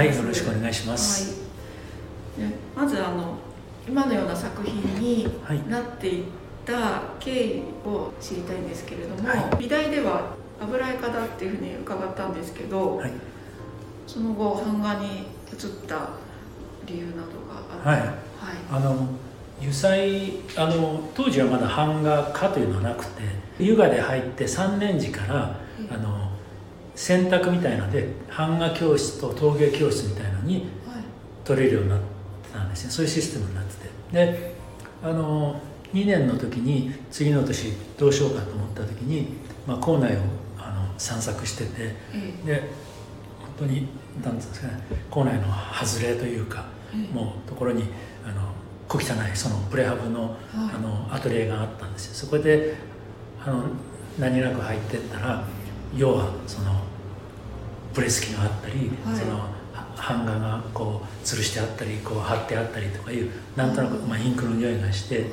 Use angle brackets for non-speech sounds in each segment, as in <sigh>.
はいよろしくお願いします、はい、まずあの今のような作品になっていった経緯を知りたいんですけれども、はい、美大では油絵家だっていうふうに伺ったんですけど、はい、その後版画に移った理由などがあって、はい、はい、あの油彩あの当時はまだ版画家というのはなくて油画で入って3年時から、あの選択みたいなので版画教室と陶芸教室みたいなのに取れるようになったんですね。そういうシステムになってて。であの2年の時に次の年どうしようかと思った時に、まあ、校内をあの散策してて、で本当に何ですかね校内の外れというか、もうところにあの小汚いそのプレハブの,、あのアトリエがあったんですよ。そこであの何なく入ってったら要はそのプレス機があったり、はい、その版画がこう吊るしてあったりこう貼ってあったりとかいうなんとなく、まあ、インクの匂いがして、は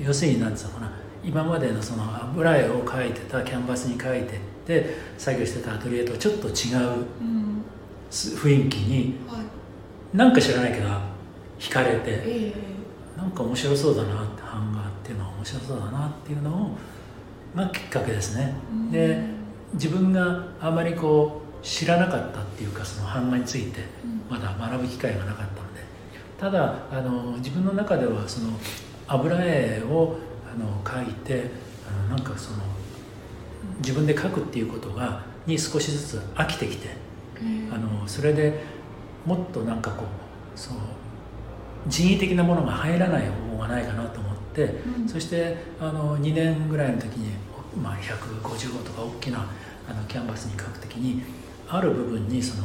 い、要するに何て言うのかな今までのその油絵を描いてたキャンバスに描いてって作業してたアトリエとちょっと違う雰囲気に、はい、なんか知らないけど惹かれて、えー、なんか面白そうだなって版画っていうのは面白そうだなっていうのをがきっかけですね。で自分があまりこう知らなかったっていうかその版画についてまだ学ぶ機会がなかったので。ただあの自分の中ではその油絵をあの描いてあのなんかその自分で描くっていうことがに少しずつ飽きてきて、あのそれでもっとなんかこうそう人為的なものが入らない方法がないかなと思って、うん、そしてあの2年ぐらいの時に、まあ、155とか大きなあのキャンバスに描く時にある部分にその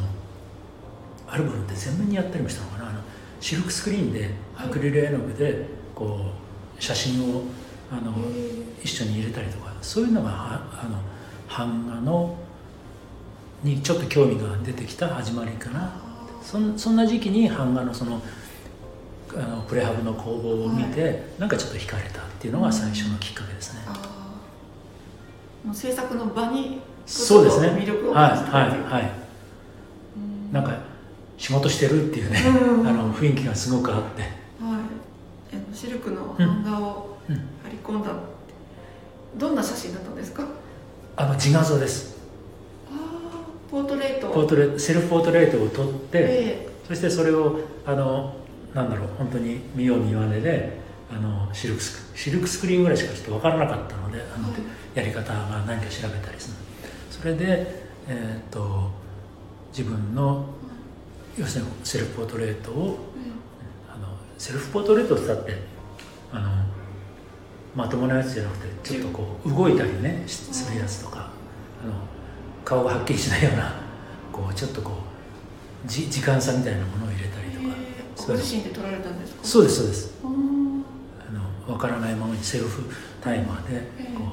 ある部分って全面にやったりもしたのかな。あのシルクスクリーンでアクリル絵の具でこう写真をあの一緒に入れたりとかそういうのがあの版画のにちょっと興味が出てきた始まりかな。そそんな時期に版画のそのあのプレハブの工房を見て、はい、なんかちょっと惹かれたっていうのが最初のきっかけですね。もう制作の場にそうですね。魅力を感じたはいはいはい、なんか仕事してるっていうね、あの雰囲気がすごくあって、はい、シルクの版画を貼り込んだ、うん、どんな写真だったんですか？あの自画像です。ポートレート。ポートレセルフポートレートを撮って、えー、そしてそれをあのなんだろう本当に見よう見まねであのシルクスシルクスクリーンぐらいしかちょっと分からなかったのであの、はい、やり方が何か調べたりするそれで、えー、っと自分の要するにセルフポートレートを、うん、あのセルフポートレートってったってあのまともなやつじゃなくてちょっとこう動いたりねするやつとかあの顔がはっきりしないようなこうちょっとこうじ時間差みたいなものを入れたりとか。ご自身で撮られたんですか？そうですそうですあの分からないままにセルフタイマーでこ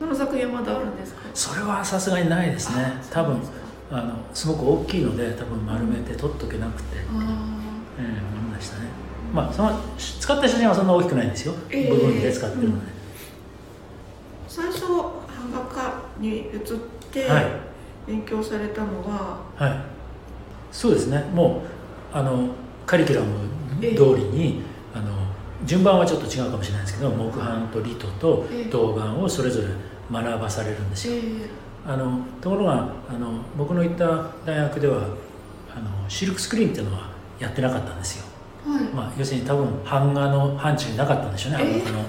う、その作品はまだあるんですか？それはさすがにないですね。多分あのすごく大きいので多分丸めて撮っとけなくて、ええものでしたね。まあその使った写真はそんな大きくないんですよ、えー、部分で使ってるので、うん、最初版画家に移って勉強されたのは、はい、はい、そうですね。もうあのカリキュラム通りに、あの順番はちょっと違うかもしれないですけど木版とリトと銅板をそれぞれ学ばされるんですよ。あのところがあの僕の行った大学ではあのシルクスクリーンっていうのはやってなかったんですよ。はい、まあ、要するに多分版画の範疇になかったんでしょうね、えー、の、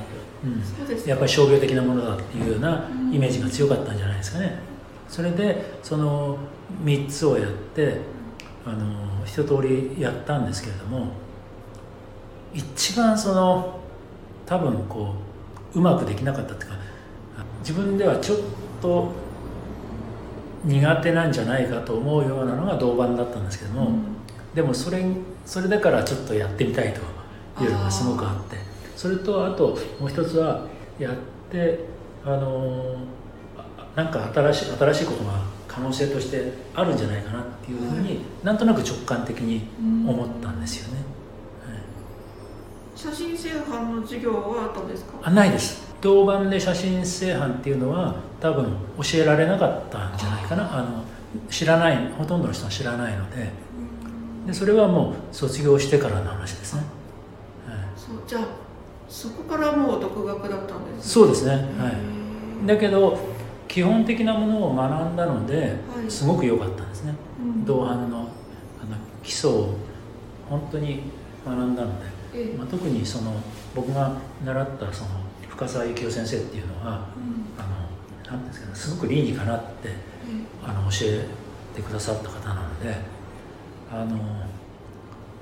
うん、やっぱり商業的なものだっていうようなイメージが強かったんじゃないですかね。それでその3つをやってあの一通りやったんですけれども一番その多分こううまくできなかったっていうか自分ではちょっと苦手なんじゃないかと思うようなのが銅板だったんですけども、うん、でもそれそれだからちょっとやってみたいというのがすごくあってそれとあともう一つはやってあのなんか新しい新しいことが可能性としてあるんじゃないかなっていうふうに、はい、なんとなく直感的に思ったんですよね、はい、写真製版の授業はあったんですか？あないです。銅板で写真製版っていうのは多分教えられなかったんじゃないかな。あの知らないほとんどの人は知らないので。でそれはもう卒業してからの話ですね、はい、そうじゃあそこからもう独学だったんです、ね、そうですね。はい。だけど基本的なものを学んだので、はい、すごく良かったんですね、うん、同伴のあの基礎を本当に学んだので、まあ、特にその僕が習ったその深澤幸雄先生っていうのは、うん、あのなんですかねすごく理にかなって、あの教えてくださった方なのであの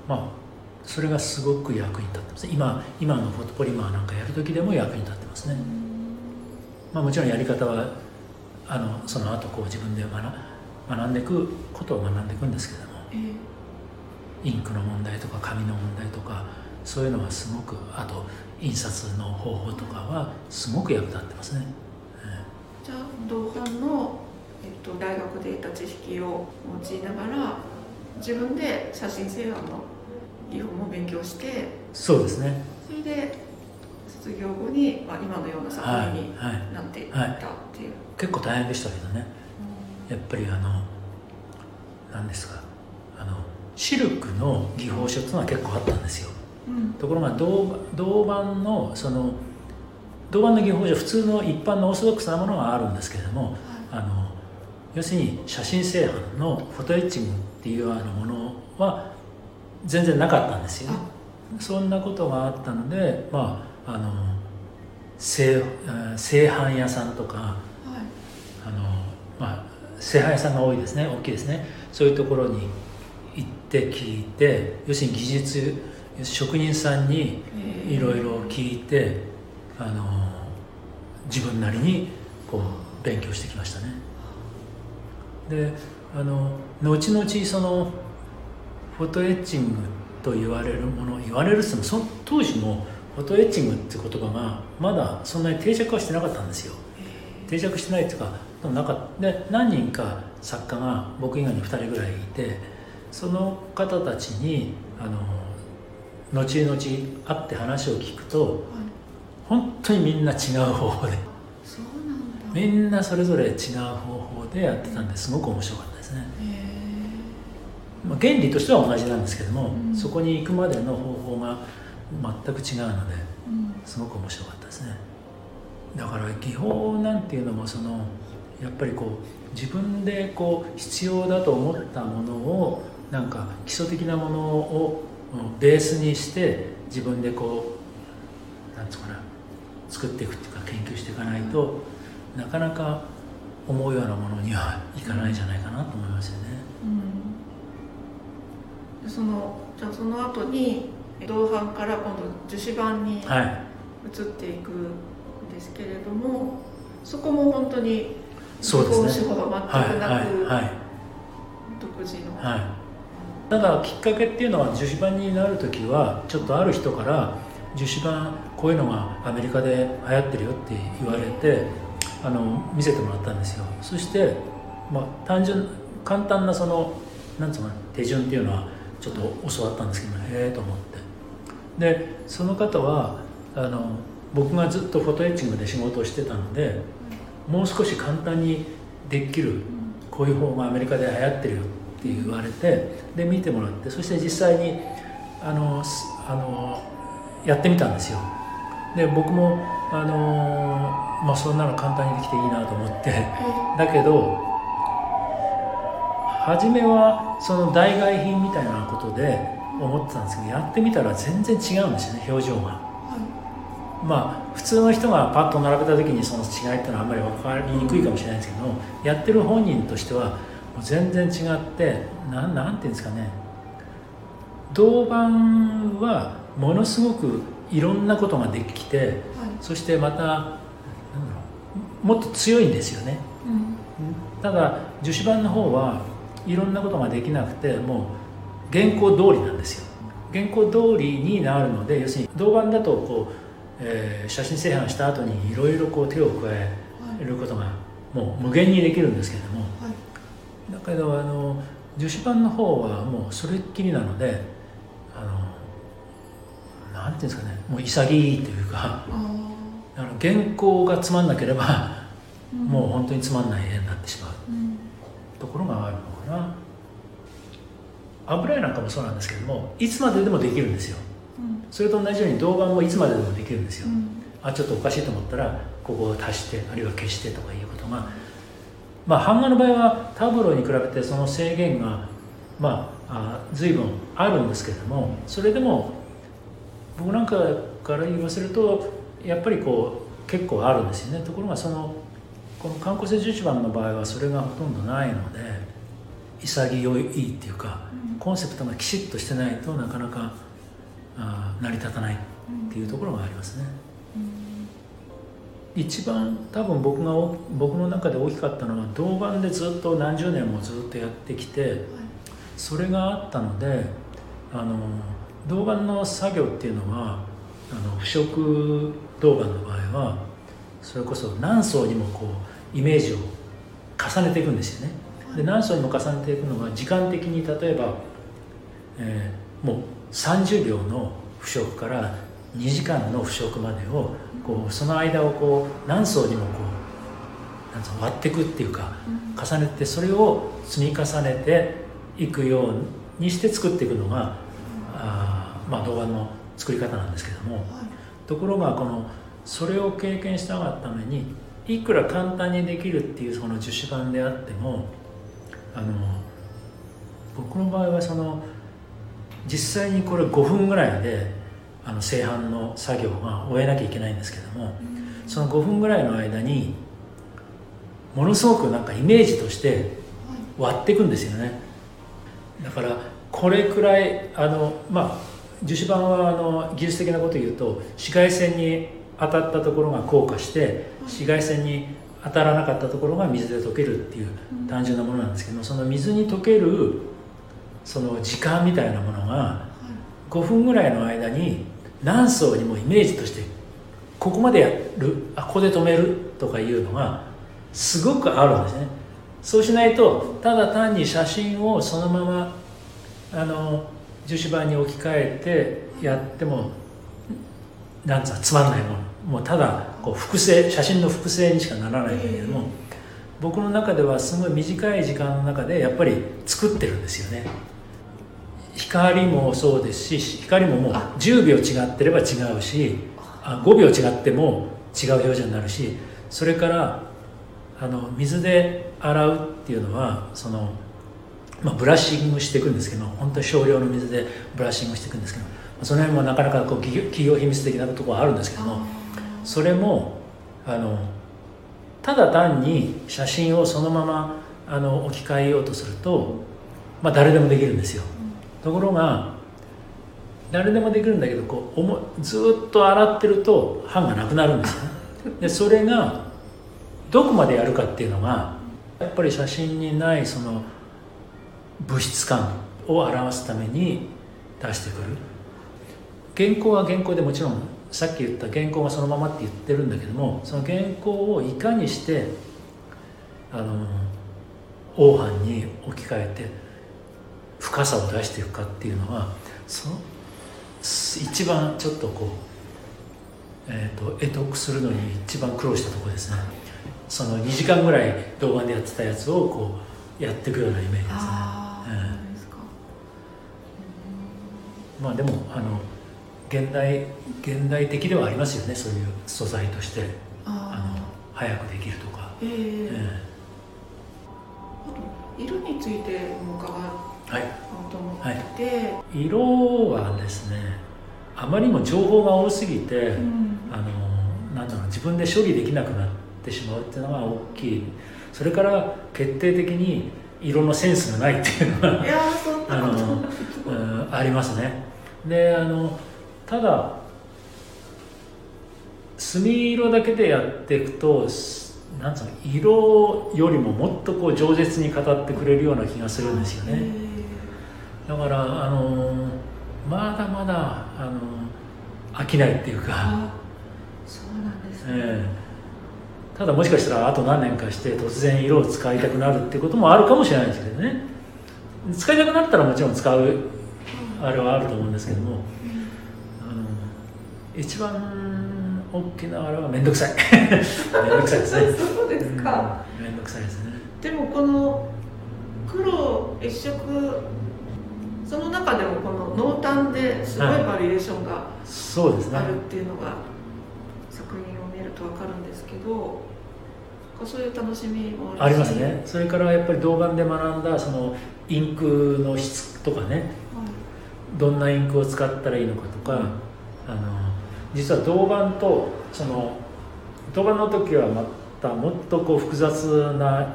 まあそれがすごく役に立ってます今今のフォトポリマーなんかやる時でも役に立ってますね、まあ、もちろんやり方はあのその後こう自分で学学んでいくことを学んでいくんですけども、インクの問題とか紙の問題とかそういうのはすごくあと印刷の方法とかはすごく役立ってますね、じゃあ同伴の、えっと、大学で得た知識を用いながら自分で写真製版の技法も勉強してそうですね。それで卒業後に、まあ、今のような作品になっていったっていう、はいはいはい、結構大変でしたけどね、うん、やっぱりあの何ですかあのシルクの技法書っていうのは結構あったんですよ、うん、ところが銅銅板のその銅板の技法書普通の一般のオーソドックスなものがあるんですけれども、はい、あの要するに写真製版のフォトエッチングっていうようなものは全然なかったんですよ、ね、そんなことがあったのでまああの製製版屋さんとか、はい、あのまあ製版屋さんが多いですね。大きいですね。そういうところに行って聞いて要するに技術職人さんにいろいろ聞いてあの自分なりにこう勉強してきましたね。であの後々そのフォトエッチングと言われるもの言われるっつってもその当時もフォトエッチングって言葉がまだそんなに定着はしてなかったんですよ。定着してないっていうかなかで何人か作家が僕以外に2人ぐらいいてその方たちにあの後々会って話を聞くと、はい、本当にみんな違う方法でみんなそれぞれ違う方法でやってたんですごく面白かったですね。まあ、原理としては同じなんですけども、うん、そこに行くまでの方法が全く違うので、うん、すごく面白かったですね。だから技法なんていうのもそのやっぱりこう自分でこう必要だと思ったものをなんか基礎的なものをベースにして自分でこうなんつうかな作っていくっていうか研究していかないとなかなか思うようなものにはいかないんじゃないかなと思いますよね。うん、そのじゃあその後に銅版から今度樹脂板に移っていくんですけれども、はい、そこも本当にそうですね。が全くなく、はいはい、独自の。はいただきっかけっていうのは樹脂板になる時はちょっとある人から樹脂板こういうのがアメリカで流行ってるよって言われてあの見せてもらったんですよ。そして、まあ、単純簡単なそのなんつうの手順っていうのはちょっと教わったんですけどへえと思って。でその方はあの僕がずっとフォトエッチングで仕事をしてたのでもう少し簡単にできるこういう方がアメリカで流行ってるよって言われてで見てもらってそして実際にあのあのやってみたんですよ。で僕もあのまあそんなの簡単にできていいなと思ってだけど初めはその代替品みたいなことで思ってたんですけどやってみたら全然違うんですよね表情が。まあ普通の人がパッと並べた時にその違いっていうのはあんまり分かりにくいかもしれないんですけどやってる本人としては全然違ってななんていうんですかね。銅板はものすごくいろんなことができて、はい、そしてまたもっと強いんですよね、うん、ただ樹脂板の方はいろんなことができなくてもう原稿通りなんですよ。原稿通りになるので要するに銅板だとこう、えー、写真製版した後にいろいろこう手を加えることがもう無限にできるんですけれども、はい、だけどあの樹脂板の方はもうそれっきりなのであのなんていうんですかねもう潔いというかあの原稿がつまんなければ、うん、もう本当につまんない絵になってしまう、うん、ところがあるのかな。油絵なんかもそうなんですけどもいつまででもできるんですよ、うん、それと同じように動画もいつまででもできるんですよ、うん、あちょっとおかしいと思ったらここを足してあるいは消してとかいうことがまあ版画の場合はタブローに比べてその制限がまあ随分あるんですけれどもそれでも僕なんかから言わせるとやっぱりこう結構あるんですよねところがそのこの観光性11番の場合はそれがほとんどないので潔いっていうか、コンセプトがきちっとしてないとなかなかあ成り立たないっていうところがありますね。一番多分僕が僕の中で大きかったのは銅板でずっと何十年もずっとやってきてそれがあったのであの銅板の作業っていうのはあの腐食銅板の場合はそれこそ何層にもこうイメージを重ねていくんですよね。で何層にも重ねていくのが時間的に例えば、えー、もう30秒の腐食から2時間の腐食までをこうその間をこう何層にもこうなん割っていくっていうか重ねてそれを積み重ねていくようにして作っていくのがあまあ動画の作り方なんですけども、ところがこのそれを経験したがためにいくら簡単にできるっていうその樹脂板であってもあの僕の場合はその実際にこれ5分ぐらいであの製版の作業が終えなきゃいけないんですけども、その5分ぐらいの間にものすごくなんかイメージとして割っていくんですよね。だからこれくらいあのまあ樹脂板はあの技術的なこと言うと紫外線に当たったところが硬化して紫外線に当たらなかったところが水で溶けるっていう単純なものなんですけどその水に溶けるその時間みたいなものが5分ぐらいの間に何層にもイメージとしてここまでやるあここで止めるとかいうのがすごくあるんですね。そうしないとただ単に写真をそのままあの樹脂板に置き換えてやってもなんつうつまんないもの。もうただこう複製写真の複製にしかならないんだけども、僕の中ではすごい短い時間の中でやっぱり作ってるんですよね。光もそうですし光ももう10秒違ってれば違うしあ5秒違っても違う表情になるしそれからあの水で洗うっていうのはそのまあ、ブラッシングしていくんですけど本当に少量の水でブラッシングしていくんですけどその辺もなかなかこう企業秘密的なところはあるんですけどもそれもあのただ単に写真をそのままあの置き換えようとすると、まあ、誰でもできるんですよ。ところが誰でもできるんだけどこうずっと洗ってると版がなくなるんです。<laughs> でそれがどこまでやるかっていうのがやっぱり写真にないその物質感を表すために出してくる原稿は原稿でもちろんさっき言った原稿がそのままって言ってるんだけどもその原稿をいかにしてあの黄斑に置き換えて深さを出していくかっていうのはその一番ちょっとこう、えーと、と得得するのに一番苦労したところですね。その2時間ぐらい動画でやってたやつをこうやっていくようなイメージですね。まあでもあの現代現代的ではありますよね。そういう素材として。あの早くできるとか、えー。えー、色についても伺おうと思って、はい、色はですねあまりにも情報が多すぎて、うん、あのなんだろう自分で処理できなくなってしまうっていうのが大きい。それから決定的に色のセンスがないっていうのがあの、うん、ありますね。であのただ墨色だけでやっていくとなんつうの色よりももっとこう饒舌に語ってくれるような気がするんですよねだからあのまだまだあの飽きないっていうか。そうなんですね、えーただもしかしたらあと何年かして突然色を使いたくなるってこともあるかもしれないですけどね。使いたくなったらもちろん使うあれはあると思うんですけども。あの一番大きなあれは面倒くさい。<laughs> 面倒くさいですね。そうですか。面倒、うん、くさいですね。でもこのの越色その中でもこの濃淡ですごいバリエーションがあるっていうのが作品を見ると分かるんですけどそういう楽しみもありますね。それからやっぱり銅板で学んだそのインクの質とかね、はい、どんなインクを使ったらいいのかとか、あの実は銅板とその銅板の時はまたもっとこう複雑な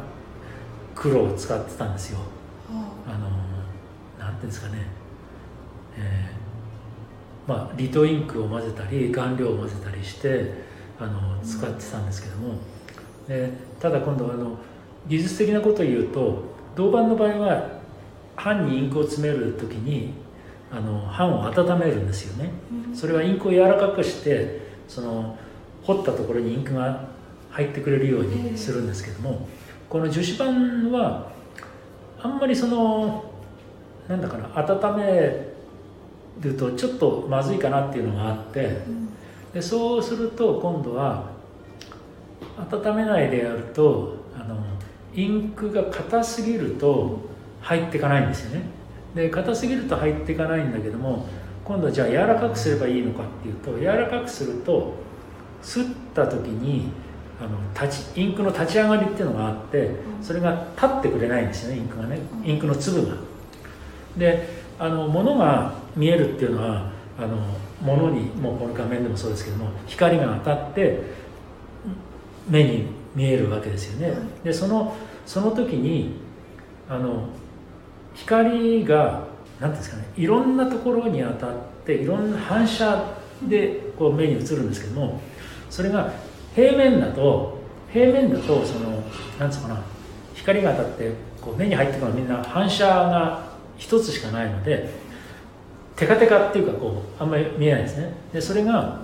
黒を使ってたんですよ。ですかね、えー、まあリトインクを混ぜたり顔料を混ぜたりしてあの使ってたんですけども、でただ今度あの技術的なことを言うと銅板の場合は版にインクを詰める時にあの版を温めるんですよね、それはインクを柔らかくしてその彫ったところにインクが入ってくれるようにするんですけども、この樹脂板はあんまりそのなんだかな温めるとちょっとまずいかなっていうのがあってでそうすると今度は温めないでやるとあのインクが硬すぎると入っていかないんですよね。で硬すぎると入っていかないんだけども今度はじゃあ柔らかくすればいいのかっていうと柔らかくするとすった時にあの立ちインクの立ち上がりっていうのがあってそれが立ってくれないんですよねインクがね。インクの粒が。であの物が見えるっていうのはあの物にもうこの画面でもそうですけども光が当たって目に見えるわけですよね。でそのその時にあの光が何ですかねいろんなところに当たっていろんな反射でこう目に映るんですけどもそれが平面だと平面だとそのなんつうかな光が当たってこう目に入ってくるのはみんな反射が一つしかないのでテカテカっていうかこうあんまり見えないですね。でそれが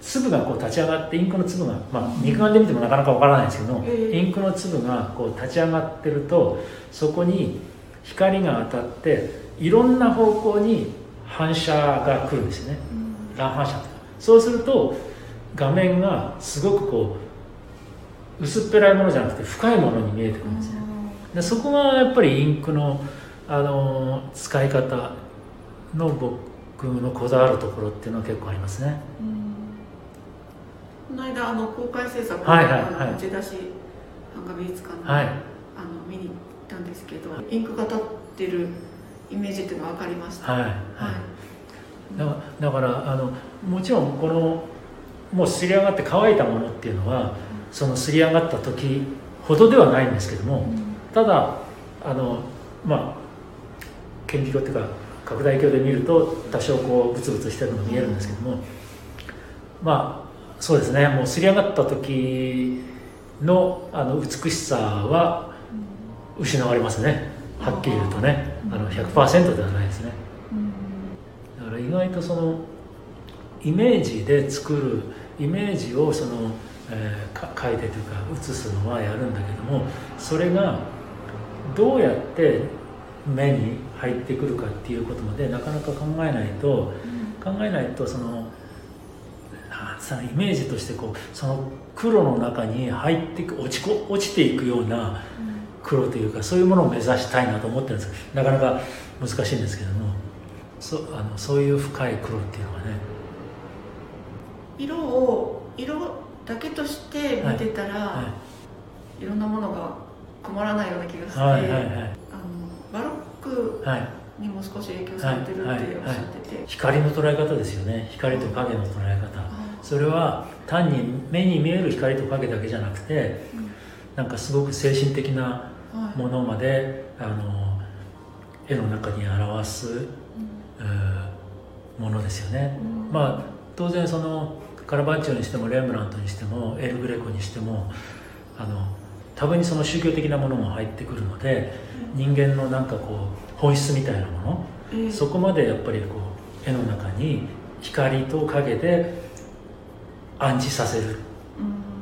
粒がこう立ち上がってインクの粒が、まあ、肉眼で見てもなかなかわからないですけど、インクの粒がこう立ち上がってるとそこに光が当たっていろんな方向に反射が来るんですよね、乱反射とか。そうすると画面がすごくこう薄っぺらいものじゃなくて深いものに見えてくるんですねでそこがやっぱりインクのあの使い方の僕のこだわるところっていうのは結構ありますね、この間あの公開制作の、はいはいはい、出だし版画美術館の,、はい、あの見に行ったんですけどインクが立ってるイメージっていうのが分かりました、はい、はい、だだからあのもちろんこのもうすり上がって乾いたものっていうのは、うん、そのすり上がった時ほどではないんですけども、うん、ただあのまあ顕微鏡っていうか拡大鏡で見ると多少こうブツブツしてるのが見えるんですけども、まあそうですね。もうすり上がった時のあの美しさは失われますね。はっきり言うとね。あの100%ではないですね。だから意外とそのイメージで作るイメージをその、えー、書いてというか写すのはやるんだけどもそれがどうやって目に入ってくるかっていうことまでなかなか考えないと、考えないとそのさイメージとしてこうその黒の中に入って落ちこ落ちていくような黒というかそういうものを目指したいなと思ってるんです。けどなかなか難しいんですけどもそあのそういう深い黒っていうのがね。色を色だけとして見てたら、はい。はい、いろんなものが困らないような気がして、はいはいはい、バロックにも少し影響されてるっておっしゃってて、はい。はい。はい、光の捉え方ですよね。光と影の捉え方、それは単に目に見える光と影だけじゃなくて、うん、なんかすごく精神的なものまで、あの絵の中に表す、うん、ものですよね、うん、まあ当然そのカラバッチョにしてもレンブラントにしてもエル・グレコにしてもあの多分にその宗教的なものも入ってくるので、人間のなんかこう本質みたいなもの、そこまでやっぱりこう絵の中に光と影で暗示させるっ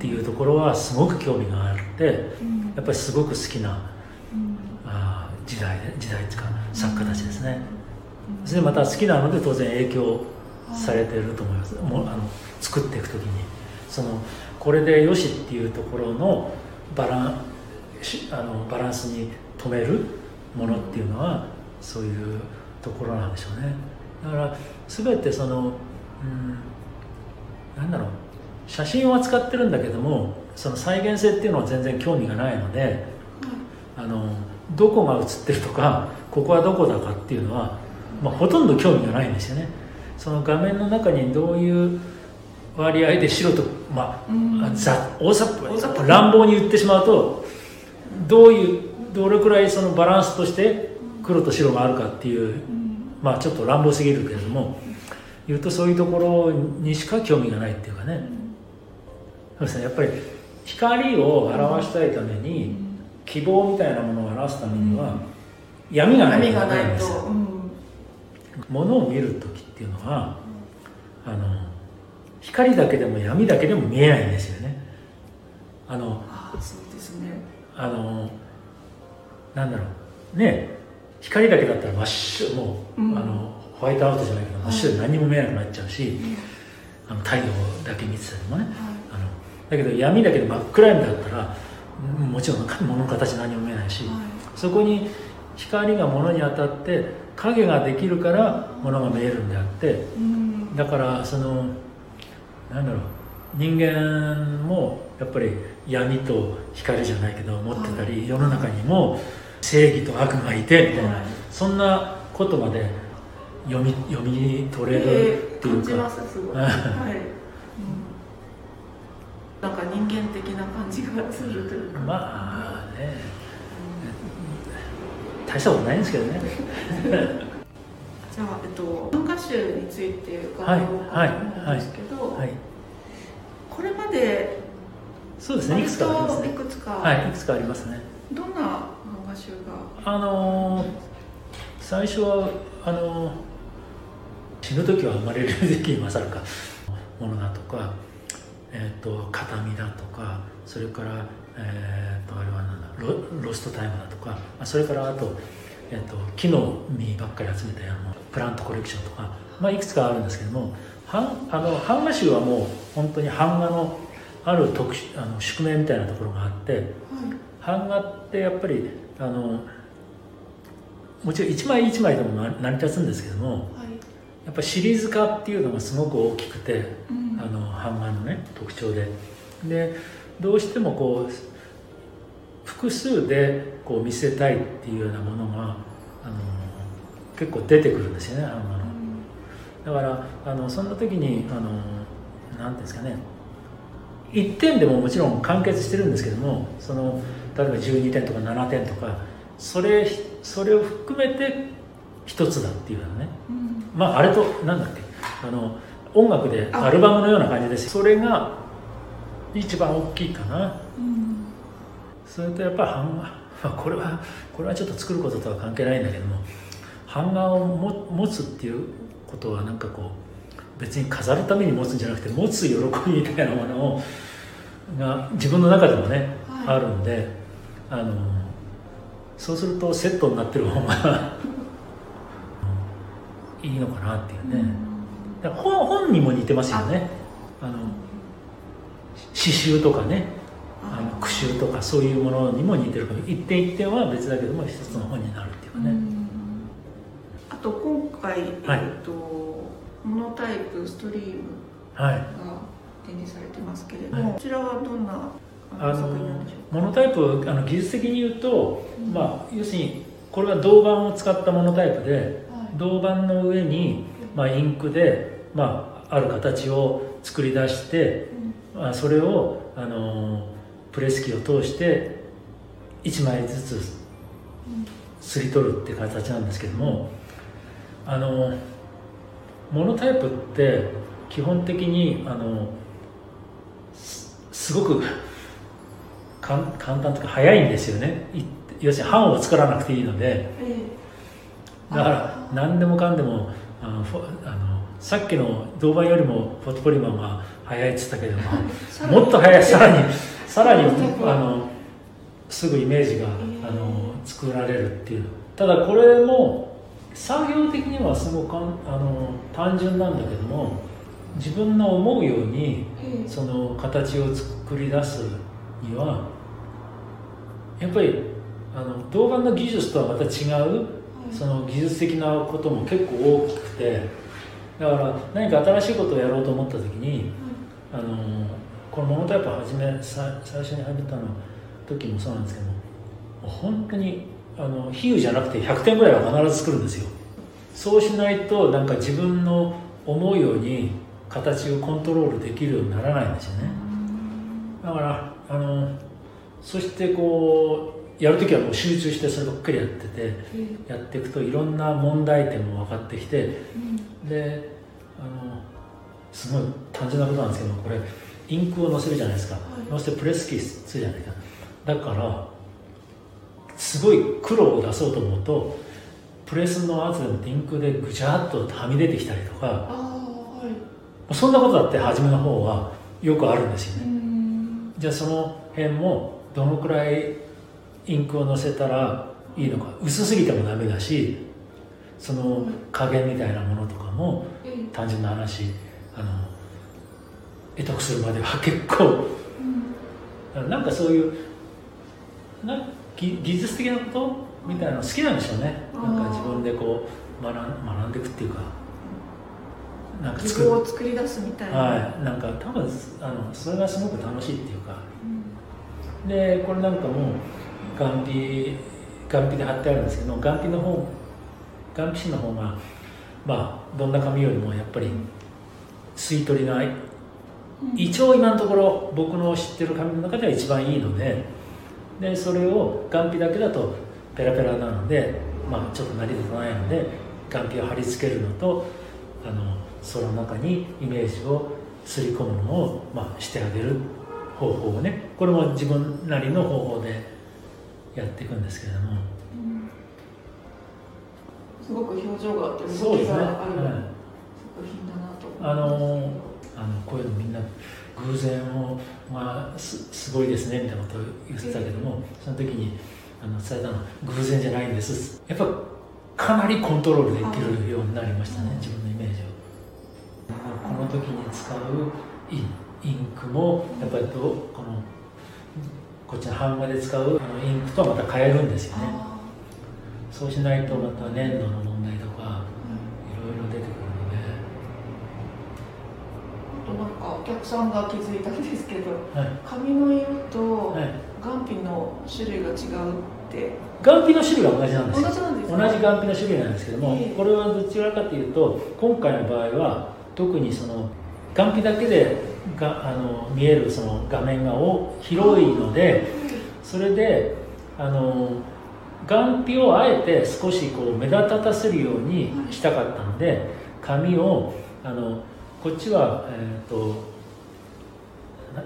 ていうところはすごく興味があって、やっぱりすごく好きな、あ時代時代っていうか作家たちですね。それでまた好きなので当然影響されてると思います。もあの作っていく時に。そのこれでよしっていうところのバランあのバランスに止めるものっていうのはそういうところなんでしょうね。だから全てその、うん、なんだろう。写真を扱ってるんだけどもその再現性っていうのは全然興味がないので、あのどこが写ってるとかここはどこだかっていうのは、まあ、ほとんど興味がないんですよね。その画面の中にどういう割合で白とまあ、うん、ざ大雑把乱暴に言ってしまうとどういうどれくらいそのバランスとして黒と白があるかっていう、まあちょっと乱暴すぎるけれども言うとそういうところにしか興味がないっていうかね、そうですね。やっぱり光を表したいために、希望みたいなものを表すためには、闇がないとないんですよ、ものを見る時っていうのはあの光だけでも闇だけでも見えないんですよね。あのそうですね。あのなんだろう。ね光だけだったら真っ白もう、うん、あのホワイトアウトじゃないけど真っ白で何も見えなくなっちゃうし、あの太陽だけ見てたりもね、あのだけど闇だけで真っ暗闇だったらもちろん物の形何も見えないし、そこに光が物に当たって影ができるから物が見えるんであって、だからそのなんだろう。人間もやっぱり闇と光じゃないけど持ってたり、世の中にも正義と悪がいてみたい。な、そんなことまで読み読み取れるっていうか、えー、すごい、<laughs> はい。なんか人間的な感じがするというか。まあね、うん、大したことないんですけどね <laughs> じゃあ、えっと、文化集について伺おうかと思うんですけど、はいはいはい、これまでそうですね。いくつかありますねいくつかはいいくつかありますね。どんな漫画集が？あのー、最初はあのー、死ぬ時は生まれる時に勝るかものだとかえーと、形見だとかそれから、えーと、あれはなんだロロストタイムだとかそれからあと,、えーと、木の実ばっかり集めたようなプラントコレクションとか、まあ、いくつかあるんですけども版あの版画集はもう本当に版画のある特あの宿命みたいなところがあって、はい、版画ってやっぱりあのもちろん一枚一枚でも成り立つんですけども、はい、やっぱシリーズ化っていうのがすごく大きくて。うんあの版画のね特徴ででどうしてもこう複数でこう見せたいっていうようなものがあの結構出てくるんですよね版画の。だからあのそんな時にあのなんていうんですかね。1点でももちろん完結してるんですけどもその例えば12点とか7点とかそれそれを含めて一つだっていうのね、うん、まああれとなんだっけ。あの音楽でアルバムのような感じですそれが一番大きいかな、うん、それとやっぱり版画 <laughs> これはこれはちょっと作ることとは関係ないんだけども版画をも持つっていうことはなんかこう別に飾るために持つんじゃなくて持つ喜びみたいなものをが自分の中でもね、はい、あるんであのそうするとセットになってる方が <laughs> いいのかなっていうね。うん。だ本本にも似てますよね。あの刺繍とかねあの句集とかそういうものにも似てるか一点一点は別だけども一つの本になるっていうかね。あと今回、はい、えっとモノタイプストリームが展示されてますけれども、はい、こちらはどんなあのモノタイプあの技術的に言うと、うん、まあ要するにこれは銅板を使ったモノタイプで、はい、銅板の上にまあ、インクで、まあ、ある形を作り出して、まあ、それをあのプレス機を通して1枚ずつすり取るって形なんですけどもあのモノタイプって基本的にあのすごく簡単とか早いんですよね。要するに版を作らなくていいので。だから何でもかんでもあのあのさっきの銅板よりもフォトポリマーが早いっつったけどももっと早い。さらにさらにあのすぐイメージがあの作られるっていう。ただこれも作業的にはすごくあの単純なんだけども自分の思うようにその形を作り出すにはやっぱりあの動画の技術とはまた違う、その技術的なことも結構大きくてだから何か新しいことをやろうと思った時に、あのこのモノタイプ始めさ最初に始めたの時もそうなんですけども本当にあの比喩じゃなくて100点ぐらいは必ず作るんですよ。そうしないとなんか自分の思うように形をコントロールできるようにならないんですよね。だからあのそしてこうやる時はもう集中してそればっかりやってて、やっていくといろんな問題点も分かってきて、であのすごい単純なことなんですけどこれインクを載せるじゃないですか、はい、載せてプレスキーするじゃないか。だからすごい黒を出そうと思うとプレスの圧でインクでぐちゃっとはみ出てきたりとか、はい、そんなことだって初めの方はよくあるんですよね。じゃあその辺もどのくらいインクをのせたらいいのか。薄すぎてもダメだしその加減みたいなものとかも単純な話。あの得得するまでは結構、うん、なんかそういうな技技術的なことみたいなの好きなんでしょうね。なんか自分でこう学学んでいくっていうか。なんか作を作り出すみたいな。はい。なんか多分あのそれがすごく楽しいっていうか、うん、でこれなんかも眼皮眼皮で貼ってあるんですけど眼皮の方眼皮紙の方がまあどんな紙よりもやっぱり吸い取りが一応今のところ僕の知ってる紙の中では一番いいのででそれを眼皮だけだとペラペラなので、まあ、ちょっと成り立たないので眼皮を貼り付けるのとあのその中にイメージをすり込むのを、まあ、してあげる方法をねこれも自分なりの方法でやっていくんですけれども、うん、すごく表情があって動きがある、ね作品だなとあのあのこういうのみんな偶然を、まあ、すすごいですねみたいなことを言ってたけどもその時にあの伝えたのは偶然じゃないんです。やっぱかなりコントロールできるようになりましたね自分のイメージを。この時に使うインクもやっぱりどこのこっちの版画で使うあのインクとはまた変えるんですよね。そうしないとまた粘土の問題とかいろいろ出てくるのであとなんかお客さんが気づいたんですけど、はい、紙の色と眼皮の種類が違うって。眼皮の種類は同じなんです同じなんです同じ眼皮の種類なんですけども、えー、これはどちらかというと今回の場合は特にその眼皮だけでがあの見えるその画面が広いのでそれであの眼皮をあえて少しこう目立たせるようにしたかったので紙をあのこっちはえっ、ー、と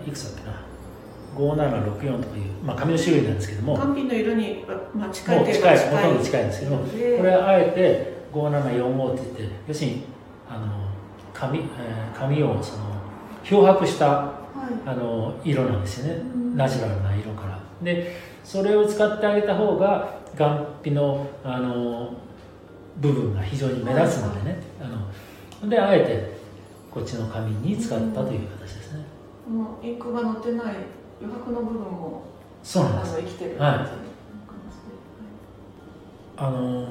いくつだっけな？5764とかいう、まあ、紙の種類なんですけども。単品の色に、まあ、近い近い。ほとんど近いんですけども。これはあえて5745って言って要するにあの紙,、えー、紙をその漂白した、はい、あの色なんですよね、ナチュラルな色から。でそれを使ってあげた方が眼皮のあの部分が非常に目立つのでね、はい、あのであえてこっちの紙に使ったという形ですね、うん、もうインクが載ってない余白の部分もそうなんです。生きてるはい。あの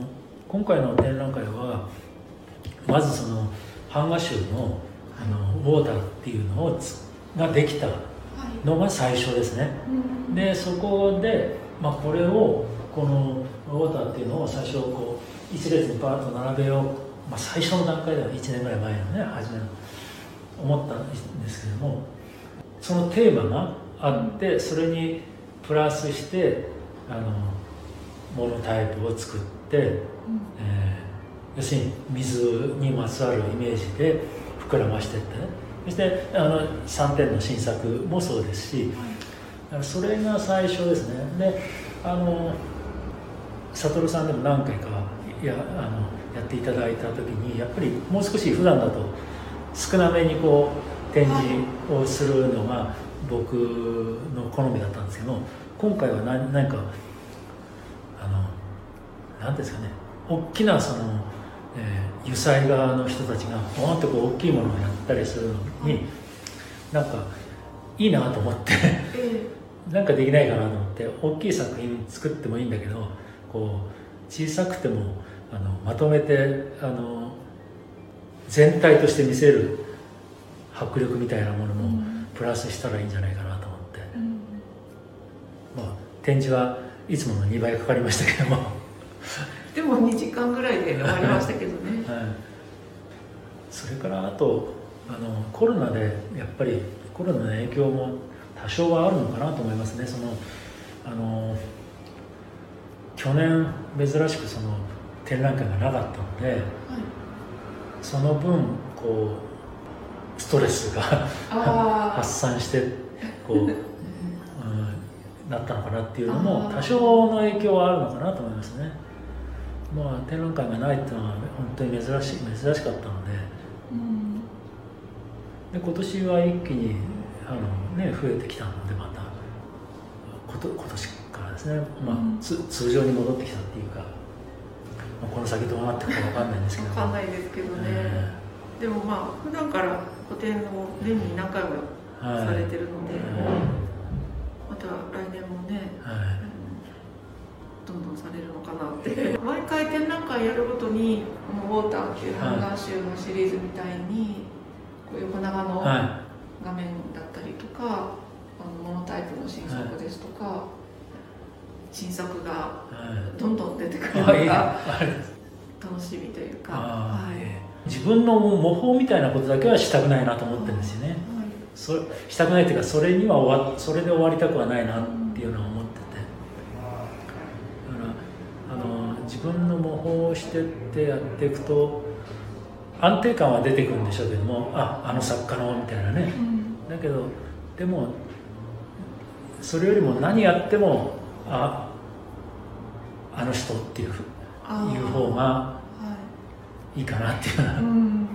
今回の展覧会はまずその版画集のあのウォーターっていうのをができたのが最初ですね、はい、でそこで、まあ、これをこのウォーターっていうのを最初こう一列にパーッと並べよう、まあ、最初の段階では1年ぐらい前のね初めの思ったんですけどもそのテーマがあってそれにプラスしてあのモノタイプを作って、うん、えー、要するに水にまつわるイメージで膨らましていってね。そしてあの3点の新作もそうですし、はい、それが最初ですね。であの悟さんでも何回かやあのやっていただいた時にやっぱりもう少し普段だと少なめにこう展示をするのが僕の好みだったんですけど今回は何何かあの何ですかね大きなその、えー、油彩側の人たちがポンってこう大きいものをやったりするのになんかいいなと思ってなんかできないかなと思ってって大きい作品作ってもいいんだけどこう小さくてもあのまとめてあの全体として見せる迫力みたいなものもプラスしたらいいんじゃないかなと思って、うん、まあ展示はいつもの2倍かかりましたけども。<laughs> でも2時間ぐらいで終わりましたけどね、<laughs> はい、それからあとあのコロナでやっぱりコロナの影響も多少はあるのかなと思いますね。そのあの去年珍しくその展覧会がなかったので、はい、その分こうストレスが <laughs> 発散してこう、<laughs> うん、なったのかなっていうのも多少の影響はあるのかなと思いますね。まあ展覧会がないっていうのは本当に珍しい珍しかったので,、うん、で今年は一気にあの、ね、増えてきたのでまた。こと今年からですね、まあ、うん、通常に戻ってきたっていうか、まあ、この先どうなっていくか分かんないんですけど。分かんないですけどね、えー、でもまあ普段から個展を年に何回もされてるので、はい、また来年もね、はい。どんどんされるのかなって。毎回展覧会やるごとにこの「ウォーター」っていうハンガー集のシリーズみたいにこう横長の画面だったりとか、あのモノタイプの新作ですとか、はい、新作がどんどん出てくるのが、楽しみというか、はい、自分の模倣みたいなことだけはしたくないなと思ってるんですよね、はい、そしたくないというかそれには終わそれで終わりたくはないなっていうのは思ってて。だからあの自分の模倣をしてってやっていくと安定感は出てくるんでしょうけどもああの作家のみたいなね、うん、だけどでもそれよりも何やってもああの人っていういう方がいいかなっていう、はいうん、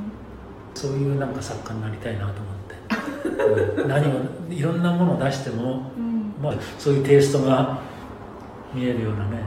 そういうなんか作家になりたいなと思って、うん、何をいろんなものを出しても、まあ、そういうテイストが見えるようなね